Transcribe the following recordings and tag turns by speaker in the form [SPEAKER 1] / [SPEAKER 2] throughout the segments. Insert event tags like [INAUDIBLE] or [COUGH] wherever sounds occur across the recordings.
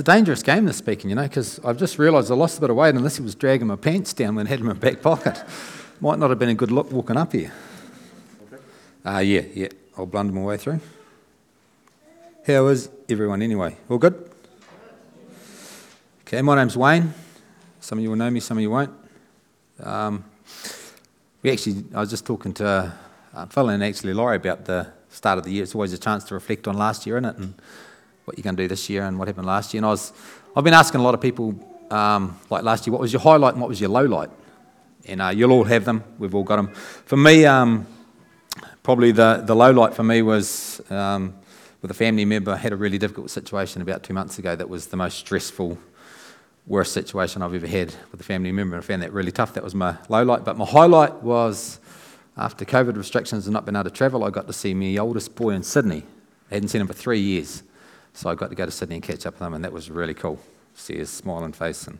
[SPEAKER 1] a dangerous game, this speaking, you know, because I've just realised I lost a bit of weight unless he was dragging my pants down when I had him in my back pocket. Might not have been a good look walking up here. Uh, yeah, yeah, I'll blunder my way through. How is everyone anyway? All good? Okay, my name's Wayne. Some of you will know me, some of you won't. Um, we actually, I was just talking to uh, Phil and actually Laurie about the start of the year. It's always a chance to reflect on last year, isn't it? And what you're going to do this year and what happened last year. And I was, I've been asking a lot of people, um, like last year, what was your highlight and what was your low light? And uh, you'll all have them. We've all got them. For me, um, probably the, the low light for me was um, with a family member. I had a really difficult situation about two months ago that was the most stressful, worst situation I've ever had with a family member. I found that really tough. That was my low light. But my highlight was after COVID restrictions and not being able to travel, I got to see my oldest boy in Sydney. I hadn't seen him for three years. So I got to go to Sydney and catch up with him, and that was really cool. See his smiling face, and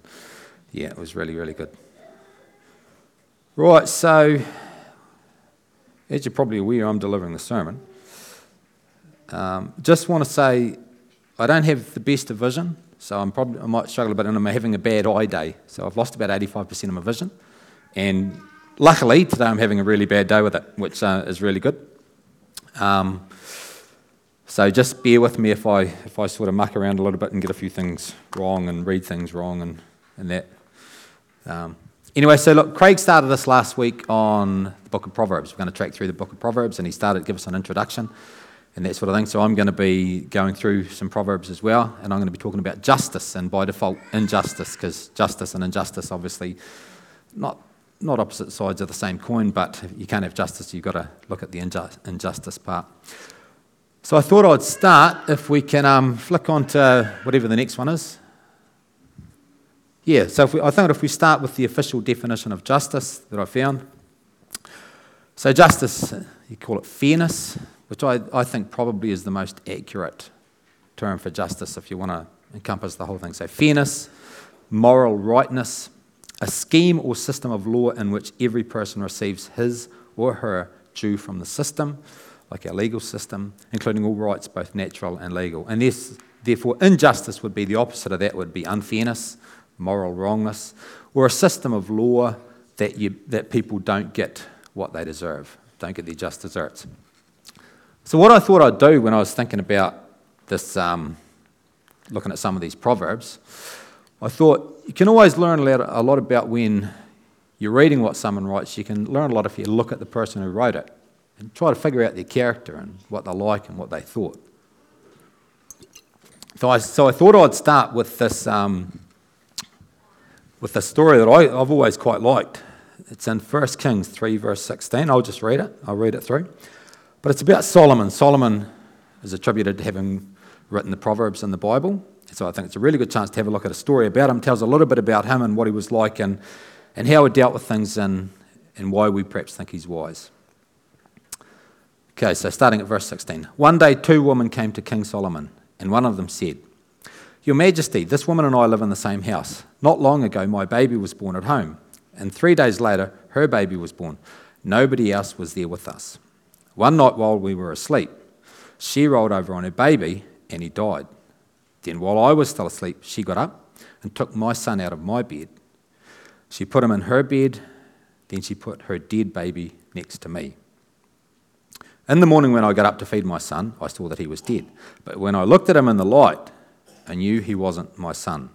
[SPEAKER 1] yeah, it was really, really good. Right, so as you're probably aware, I'm delivering the sermon. Um, just want to say I don't have the best of vision, so I'm probably I might struggle a bit, and I'm having a bad eye day. So I've lost about 85% of my vision, and luckily today I'm having a really bad day with it, which uh, is really good. Um, so just bear with me if I, if I sort of muck around a little bit and get a few things wrong and read things wrong and, and that. Um, anyway, so look, Craig started this last week on the book of Proverbs. We're going to track through the book of Proverbs, and he started to give us an introduction and that sort of thing. So I'm going to be going through some Proverbs as well, and I'm going to be talking about justice and by default injustice, because justice and injustice obviously not not opposite sides of the same coin, but you can't have justice, you've got to look at the injustice part. So I thought I'd start if we can um, flick on to whatever the next one is. Yeah, so we, I think if we start with the official definition of justice that I found. So, justice, you call it fairness, which I, I think probably is the most accurate term for justice if you want to encompass the whole thing. So, fairness, moral rightness, a scheme or system of law in which every person receives his or her due from the system like our legal system, including all rights, both natural and legal. And this, therefore, injustice would be the opposite of that, would be unfairness, moral wrongness, or a system of law that, you, that people don't get what they deserve, don't get their just deserts. So, what I thought I'd do when I was thinking about this, um, looking at some of these proverbs, I thought you can always learn a lot about when you're reading what someone writes. You can learn a lot if you look at the person who wrote it and try to figure out their character and what they like and what they thought. So I, so I thought I'd start with this, um, with a story that I, I've always quite liked. It's in 1 Kings 3, verse 16. I'll just read it. I'll read it through. But it's about Solomon. Solomon is attributed to having written the Proverbs in the Bible. So I think it's a really good chance to have a look at a story about him. Tells a little bit about him and what he was like and, and how he dealt with things and, and why we perhaps think he's wise. Okay, so starting at verse 16. One day, two women came to King Solomon, and one of them said, Your Majesty, this woman and I live in the same house. Not long ago, my baby was born at home, and three days later, her baby was born. Nobody else was there with us. One night while we were asleep, she rolled over on her baby, and he died. Then, while I was still asleep, she got up and took my son out of my bed. She put him in her bed, then she put her dead baby next to me. In the morning, when I got up to feed my son, I saw that he was dead. But when I looked at him in the light, I knew he wasn't my son.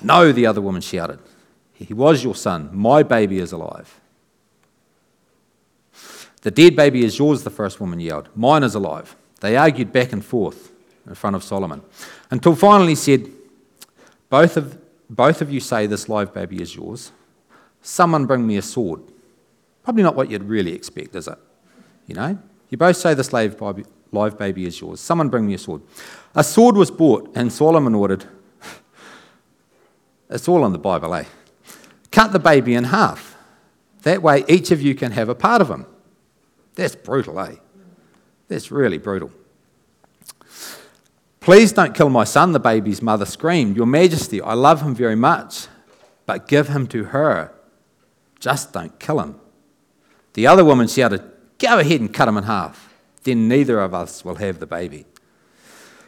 [SPEAKER 1] No, the other woman shouted. He was your son. My baby is alive. The dead baby is yours, the first woman yelled. Mine is alive. They argued back and forth in front of Solomon until finally he said, both of, both of you say this live baby is yours. Someone bring me a sword. Probably not what you'd really expect, is it? You know? You both say this live baby is yours. Someone bring me a sword. A sword was bought, and Solomon ordered. it's all in the Bible, eh? Cut the baby in half. That way, each of you can have a part of him. That's brutal, eh? That's really brutal. Please don't kill my son, the baby's mother screamed. Your Majesty, I love him very much, but give him to her. Just don't kill him. The other woman shouted, Go ahead and cut him in half. Then neither of us will have the baby.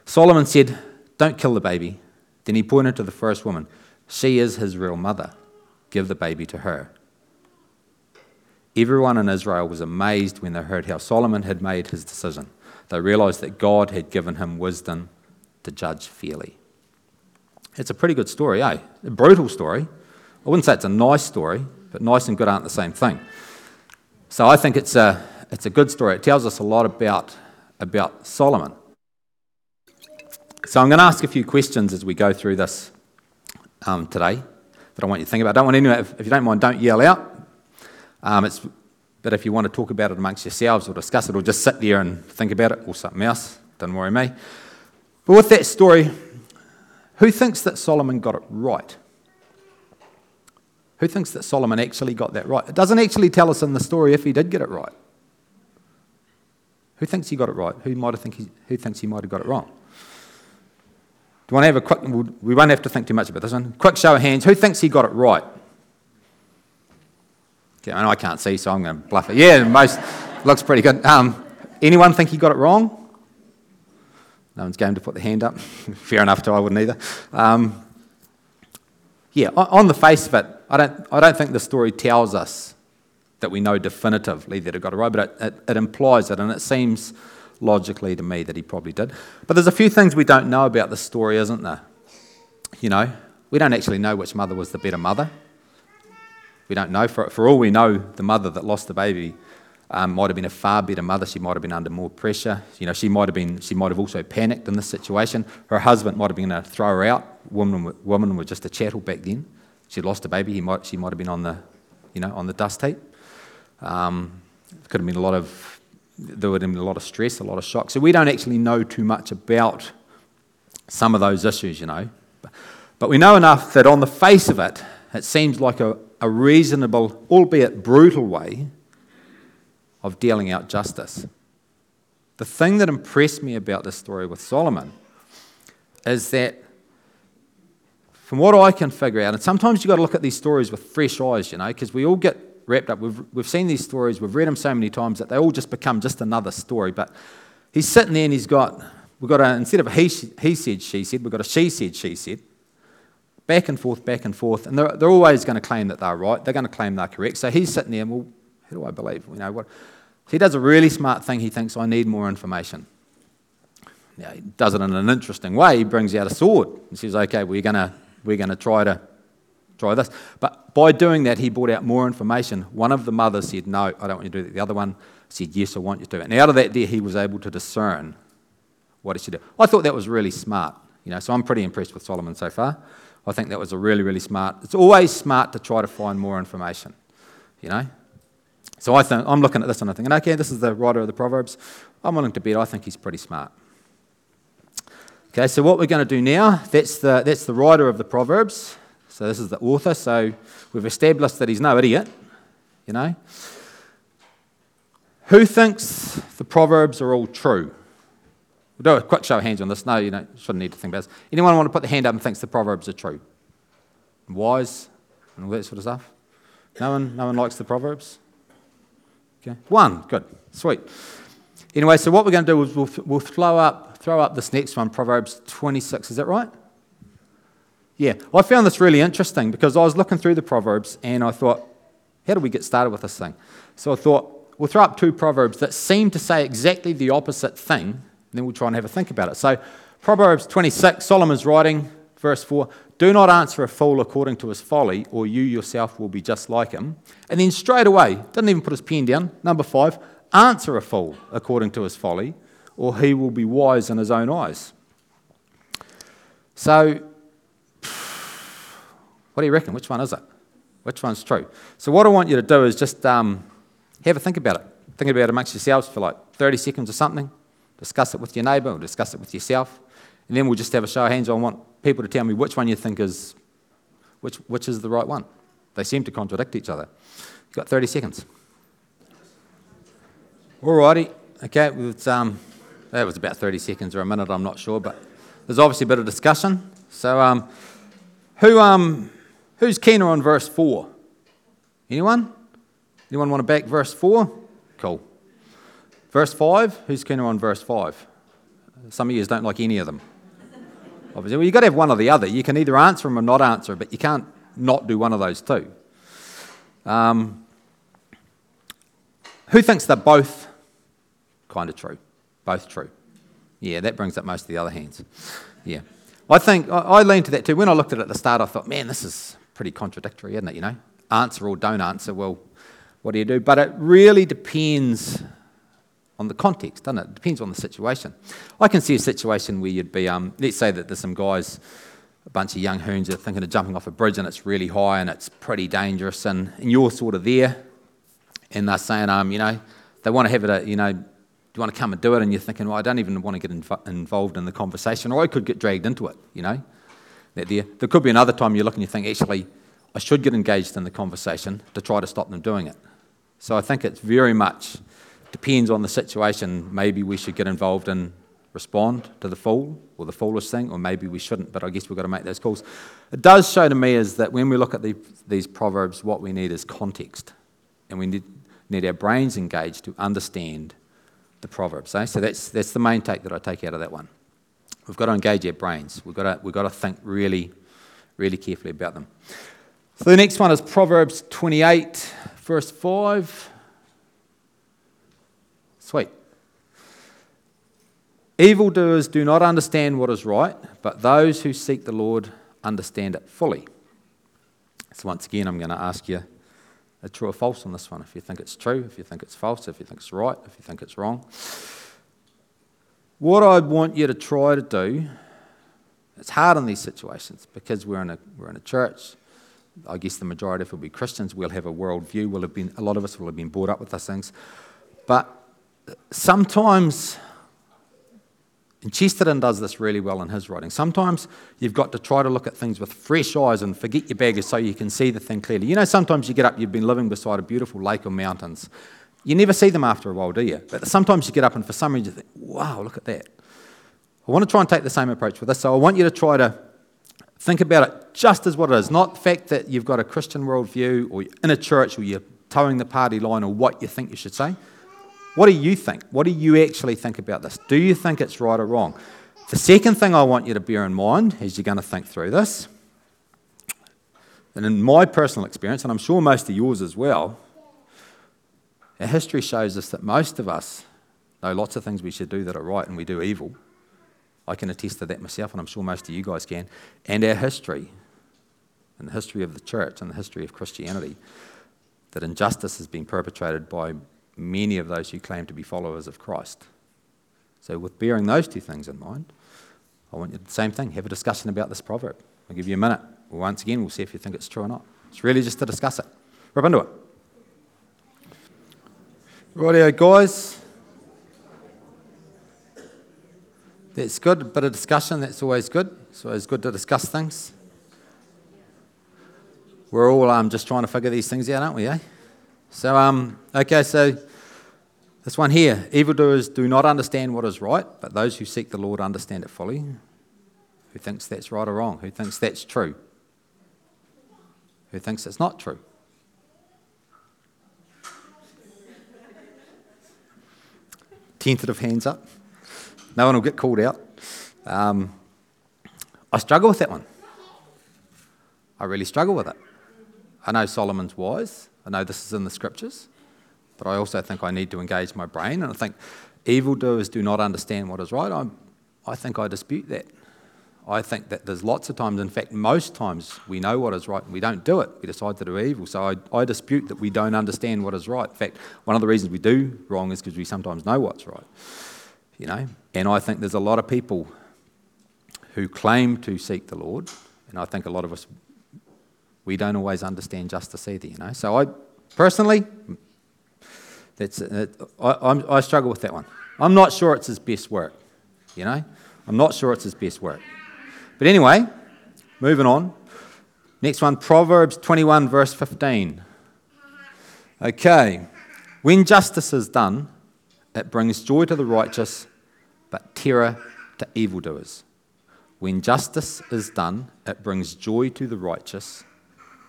[SPEAKER 1] Solomon said, Don't kill the baby. Then he pointed to the first woman. She is his real mother. Give the baby to her. Everyone in Israel was amazed when they heard how Solomon had made his decision. They realized that God had given him wisdom to judge fairly. It's a pretty good story, eh? A brutal story. I wouldn't say it's a nice story, but nice and good aren't the same thing. So I think it's a, it's a good story. It tells us a lot about, about Solomon. So I'm going to ask a few questions as we go through this um, today that I want you to think about. I don't want anyone, if, if you don't mind, don't yell out. Um, it's, but if you want to talk about it amongst yourselves or discuss it or just sit there and think about it or something else, don't worry me. But with that story, who thinks that Solomon got it right? Who thinks that Solomon actually got that right? It doesn't actually tell us in the story if he did get it right. Who thinks he got it right? Who, might have think he, who thinks he might have got it wrong? Do you want to have a quick, we won't have to think too much about this one. Quick show of hands. Who thinks he got it right? Okay, know I can't see, so I'm going to bluff it. Yeah, most looks pretty good. Um, anyone think he got it wrong? No one's game to put the hand up. [LAUGHS] Fair enough, too, I wouldn't either. Um, yeah, on the face of it, I don't, I don't think the story tells us that we know definitively that he got it right, but it, it, it implies it, and it seems logically to me that he probably did. But there's a few things we don't know about the story, isn't there? You know, we don't actually know which mother was the better mother. We don't know. For, for all we know, the mother that lost the baby um, might have been a far better mother. She might have been under more pressure. You know, she might have been. She might have also panicked in this situation. Her husband might have been going to throw her out. Woman, woman was just a chattel back then. She lost a baby. He might, she might have been on the, you know, on the dust heap. Um, could have been a lot of. There would have been a lot of stress, a lot of shock. So we don't actually know too much about some of those issues, you know. But we know enough that on the face of it, it seems like a, a reasonable, albeit brutal way of dealing out justice. The thing that impressed me about this story with Solomon is that, from what I can figure out, and sometimes you've got to look at these stories with fresh eyes, you know, because we all get wrapped up. We've, we've seen these stories, we've read them so many times that they all just become just another story. But he's sitting there and he's got, we've got a, instead of a he, he said, she said, we've got a she said, she said. Back and forth, back and forth. And they're, they're always going to claim that they're right. They're going to claim they're correct. So he's sitting there and, well, who do I believe? You know, what, he does a really smart thing. He thinks, I need more information. Now, he does it in an interesting way. He brings out a sword and says, okay, we're going we're gonna try to try this. But by doing that, he brought out more information. One of the mothers said, no, I don't want you to do that. The other one said, yes, I want you to do it. And out of that there, he was able to discern what he should do. I thought that was really smart. You know, so I'm pretty impressed with Solomon so far. I think that was a really, really smart. It's always smart to try to find more information. You know, so I think, I'm looking at this and I'm thinking, okay, this is the writer of the Proverbs. I'm willing to bet I think he's pretty smart. Okay, so what we're going to do now, that's the, that's the writer of the Proverbs. So this is the author. So we've established that he's no idiot, you know. Who thinks the Proverbs are all true? We'll do a quick show of hands on this. No, you don't, shouldn't need to think about this. Anyone want to put the hand up and thinks the Proverbs are true? Wise and all that sort of stuff? No one, no one likes the Proverbs? Okay, one, good, sweet. Anyway, so what we're going to do is we'll, we'll throw, up, throw up this next one, Proverbs 26. Is that right? Yeah, I found this really interesting because I was looking through the Proverbs and I thought, how do we get started with this thing? So I thought, we'll throw up two Proverbs that seem to say exactly the opposite thing, and then we'll try and have a think about it. So, Proverbs 26, Solomon's writing, verse 4 Do not answer a fool according to his folly, or you yourself will be just like him. And then straight away, doesn't even put his pen down, number 5 Answer a fool according to his folly, or he will be wise in his own eyes. So, what do you reckon? Which one is it? Which one's true? So, what I want you to do is just um, have a think about it. Think about it amongst yourselves for like 30 seconds or something. Discuss it with your neighbour or discuss it with yourself. And then we'll just have a show of hands. I want people to tell me which one you think is, which, which is the right one. They seem to contradict each other. You've got 30 seconds. Alrighty. Okay, um, that was about 30 seconds or a minute, I'm not sure, but there's obviously a bit of discussion. So, um, who, um, who's keener on verse 4? Anyone? Anyone want to back verse 4? Cool. Verse 5? Who's keener on verse 5? Some of you don't like any of them. [LAUGHS] Obviously, well, you've got to have one or the other. You can either answer them or not answer, but you can't not do one of those two. Um, who thinks they're both kind of true? Both true. Yeah, that brings up most of the other hands. Yeah. I think I, I leaned to that too. When I looked at it at the start, I thought, man, this is pretty contradictory, isn't it? You know, answer or don't answer. Well, what do you do? But it really depends on the context, doesn't it? It depends on the situation. I can see a situation where you'd be, um, let's say that there's some guys, a bunch of young hoons are thinking of jumping off a bridge and it's really high and it's pretty dangerous, and, and you're sort of there, and they're saying, um, you know, they want to have it, you know, do you want to come and do it? And you're thinking, well, I don't even want to get inv- involved in the conversation, or I could get dragged into it, you know. That there. there could be another time you look and you think, actually, I should get engaged in the conversation to try to stop them doing it. So I think it's very much depends on the situation. Maybe we should get involved and respond to the fool or the foolish thing, or maybe we shouldn't, but I guess we've got to make those calls. It does show to me is that when we look at the, these proverbs, what we need is context. And we need, need our brains engaged to understand the proverbs. Eh? So that's, that's the main take that I take out of that one. We've got to engage our brains. We've got to, we've got to think really, really carefully about them. So the next one is Proverbs 28, verse 5. Sweet. Evildoers do not understand what is right, but those who seek the Lord understand it fully. So, once again, I'm going to ask you a true or false on this one. If you think it's true, if you think it's false, if you think it's right, if you think it's wrong. What I want you to try to do, it's hard in these situations because we're in a, we're in a church. I guess the majority of it will be Christians. We'll have a worldview. We'll have been, a lot of us will have been brought up with those things. But sometimes, and Chesterton does this really well in his writing, sometimes you've got to try to look at things with fresh eyes and forget your baggage so you can see the thing clearly. You know, sometimes you get up, you've been living beside a beautiful lake or mountains. You never see them after a while, do you? But sometimes you get up and for some reason you think, wow, look at that. I want to try and take the same approach with this. So I want you to try to think about it just as what it is, not the fact that you've got a Christian worldview or you're in a church or you're toeing the party line or what you think you should say. What do you think? What do you actually think about this? Do you think it's right or wrong? The second thing I want you to bear in mind as you're going to think through this, and in my personal experience, and I'm sure most of yours as well, our history shows us that most of us know lots of things we should do that are right and we do evil. I can attest to that myself, and I'm sure most of you guys can. And our history, and the history of the church and the history of Christianity, that injustice has been perpetrated by many of those who claim to be followers of Christ. So, with bearing those two things in mind, I want you to the same thing, have a discussion about this proverb. I'll give you a minute. Once again, we'll see if you think it's true or not. It's really just to discuss it. Rip into it. Rightio, guys. That's good. A bit of discussion, that's always good. It's always good to discuss things. We're all um, just trying to figure these things out, aren't we, eh? So, um, okay, so this one here evildoers do not understand what is right, but those who seek the Lord understand it fully. Who thinks that's right or wrong? Who thinks that's true? Who thinks it's not true? Tentative hands up. No one will get called out. Um, I struggle with that one. I really struggle with it. I know Solomon's wise. I know this is in the scriptures, but I also think I need to engage my brain. And I think evildoers do not understand what is right. i I think I dispute that. I think that there's lots of times, in fact, most times, we know what is right and we don't do it. We decide to do evil. So I, I dispute that we don't understand what is right. In fact, one of the reasons we do wrong is because we sometimes know what's right. You know? And I think there's a lot of people who claim to seek the Lord, and I think a lot of us we don't always understand justice either, you know. So I personally, that's I, I struggle with that one. I'm not sure it's his best work, you know. I'm not sure it's his best work. But anyway, moving on. Next one, Proverbs 21, verse 15. Okay. When justice is done, it brings joy to the righteous, but terror to evildoers. When justice is done, it brings joy to the righteous,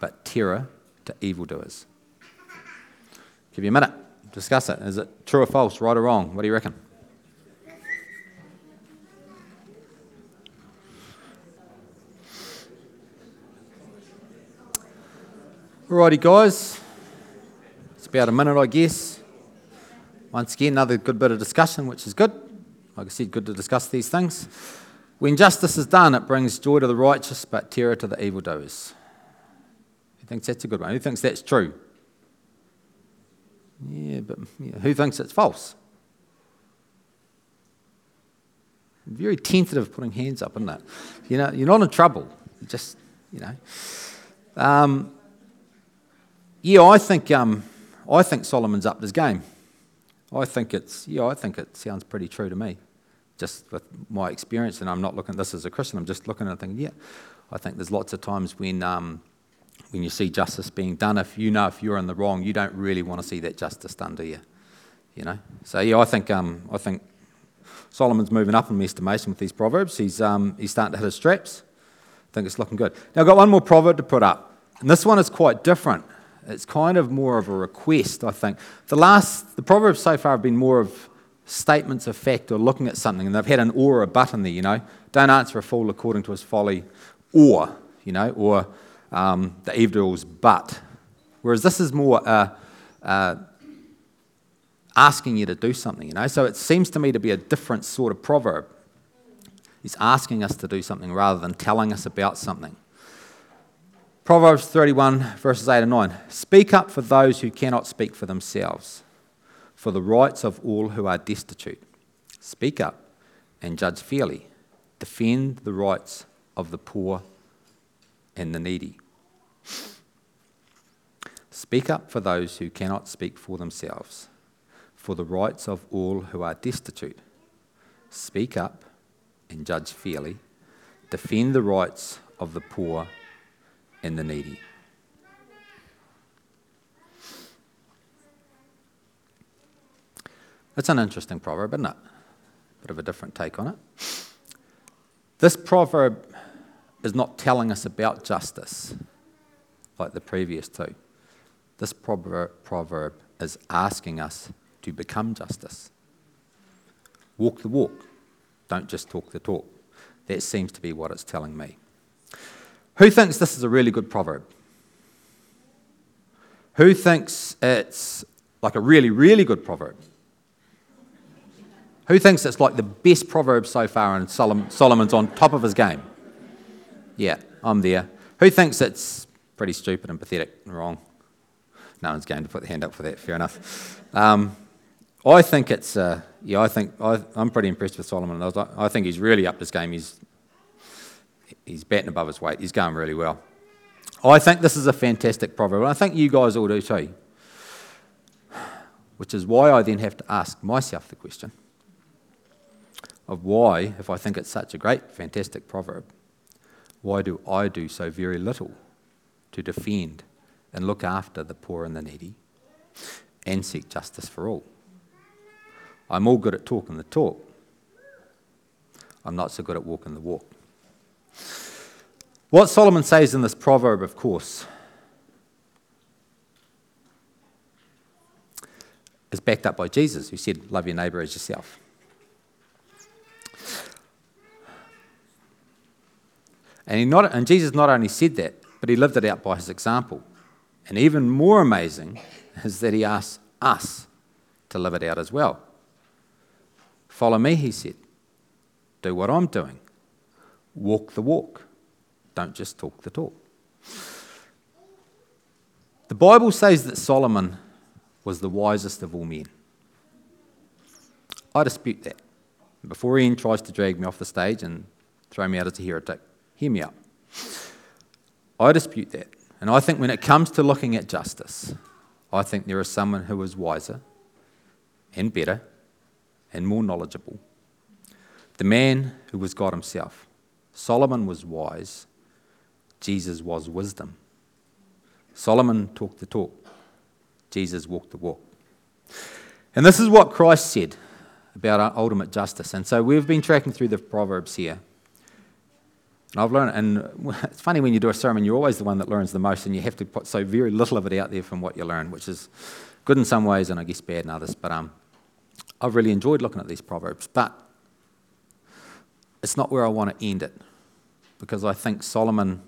[SPEAKER 1] but terror to evildoers. Give you a minute. Discuss it. Is it true or false, right or wrong? What do you reckon? Alrighty, guys. It's about a minute, I guess. Once again, another good bit of discussion, which is good. Like I said, good to discuss these things. When justice is done, it brings joy to the righteous, but terror to the evildoers. Who thinks that's a good one? Who thinks that's true? Yeah, but yeah, who thinks it's false? Very tentative putting hands up, isn't it? You know, you're not in trouble. You just, you know. Um, yeah, I think, um, I think Solomon's upped his game. I think it's, yeah, I think it sounds pretty true to me, just with my experience. And I'm not looking at this as a Christian, I'm just looking at it thinking, yeah, I think there's lots of times when, um, when you see justice being done, if you know if you're in the wrong, you don't really want to see that justice done, do you? You know? So, yeah, I think, um, I think Solomon's moving up in my estimation with these proverbs. He's, um, he's starting to hit his straps. I think it's looking good. Now, I've got one more proverb to put up. And this one is quite different. It's kind of more of a request, I think. The last, the proverbs so far have been more of statements of fact or looking at something, and they've had an or a but in there, you know. Don't answer a fool according to his folly, or, you know, or um, the evildoer's but. Whereas this is more uh, uh, asking you to do something, you know. So it seems to me to be a different sort of proverb. He's asking us to do something rather than telling us about something. Proverbs 31, verses 8 and 9. Speak up for those who cannot speak for themselves, for the rights of all who are destitute. Speak up and judge fairly. Defend the rights of the poor and the needy. Speak up for those who cannot speak for themselves, for the rights of all who are destitute. Speak up and judge fairly. Defend the rights of the poor and the needy. That's an interesting proverb, isn't it? Bit of a different take on it. This proverb is not telling us about justice like the previous two. This proverb is asking us to become justice. Walk the walk, don't just talk the talk. That seems to be what it's telling me. Who thinks this is a really good proverb? Who thinks it's like a really, really good proverb? Who thinks it's like the best proverb so far and Solomon's on top of his game? Yeah, I'm there. Who thinks it's pretty stupid and pathetic and wrong? No one's going to put the hand up for that, fair enough. Um, I think it's, uh, yeah, I think, I, am pretty impressed with Solomon. I think he's really upped his game. He's he's batting above his weight. He's going really well. I think this is a fantastic proverb, and I think you guys all do too. Which is why I then have to ask myself the question of why, if I think it's such a great, fantastic proverb, why do I do so very little to defend and look after the poor and the needy and seek justice for all? I'm all good at talking the talk. I'm not so good at walking the walk. What Solomon says in this proverb, of course, is backed up by Jesus, who said, Love your neighbour as yourself. And, he not, and Jesus not only said that, but he lived it out by his example. And even more amazing [LAUGHS] is that he asked us to live it out as well. Follow me, he said. Do what I'm doing. Walk the walk. Don't just talk the talk. The Bible says that Solomon was the wisest of all men. I dispute that. Before Ian tries to drag me off the stage and throw me out as a heretic, hear me out. I dispute that. And I think when it comes to looking at justice, I think there is someone who is wiser and better and more knowledgeable. The man who was God himself. Solomon was wise, Jesus was wisdom. Solomon talked the talk, Jesus walked the walk. And this is what Christ said about our ultimate justice. And so we've been tracking through the Proverbs here. And I've learned, and [LAUGHS] it's funny when you do a sermon, you're always the one that learns the most, and you have to put so very little of it out there from what you learn, which is good in some ways and I guess bad in others. But um, I've really enjoyed looking at these Proverbs. But it's not where I want to end it because I think Solomon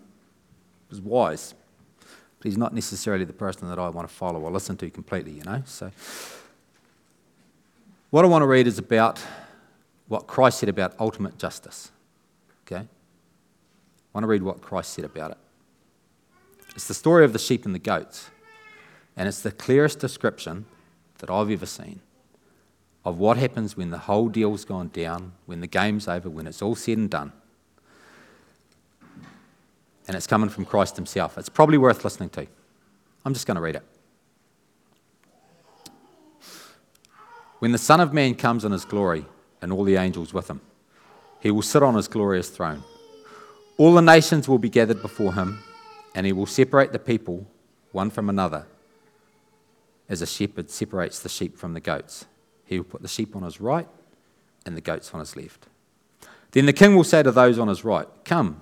[SPEAKER 1] was wise. but he's not necessarily the person that I want to follow or listen to completely, you know. So, what I want to read is about what Christ said about ultimate justice. Okay? I want to read what Christ said about it. It's the story of the sheep and the goats, and it's the clearest description that I've ever seen of what happens when the whole deal's gone down, when the game's over, when it's all said and done. And it's coming from Christ Himself. It's probably worth listening to. I'm just going to read it. When the Son of Man comes in His glory and all the angels with Him, He will sit on His glorious throne. All the nations will be gathered before Him, and He will separate the people one from another as a shepherd separates the sheep from the goats. He will put the sheep on his right and the goats on his left. Then the king will say to those on his right, Come,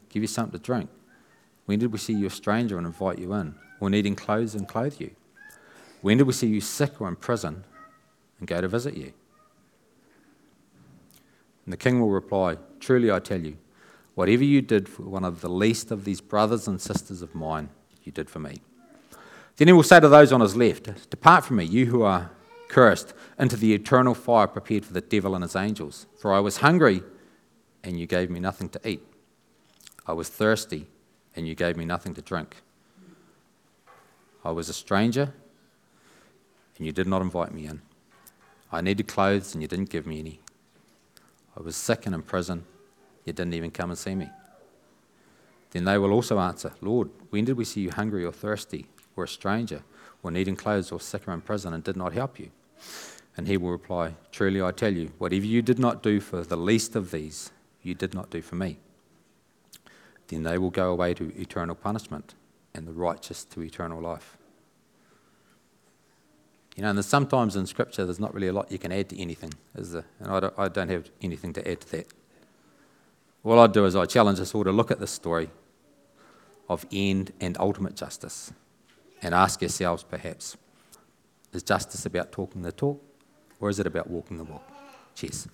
[SPEAKER 1] give you something to drink? When did we see you a stranger and invite you in, or needing clothes and clothe you? When did we see you sick or in prison and go to visit you? And the king will reply, Truly I tell you, whatever you did for one of the least of these brothers and sisters of mine, you did for me. Then he will say to those on his left, Depart from me, you who are cursed, into the eternal fire prepared for the devil and his angels. For I was hungry, and you gave me nothing to eat. I was thirsty, and you gave me nothing to drink. I was a stranger, and you did not invite me in. I needed clothes, and you didn't give me any. I was sick and in prison, you didn't even come and see me. Then they will also answer, Lord, when did we see you hungry or thirsty, or a stranger, or needing clothes, or sick or in prison, and did not help you? And he will reply, Truly I tell you, whatever you did not do for the least of these, you did not do for me. Then they will go away to eternal punishment, and the righteous to eternal life. You know, and sometimes in Scripture there's not really a lot you can add to anything, is there? And I don't, I don't have anything to add to that. What I'd do is I challenge us all to look at this story of end and ultimate justice and ask yourselves perhaps is justice about talking the talk or is it about walking the walk? Cheers.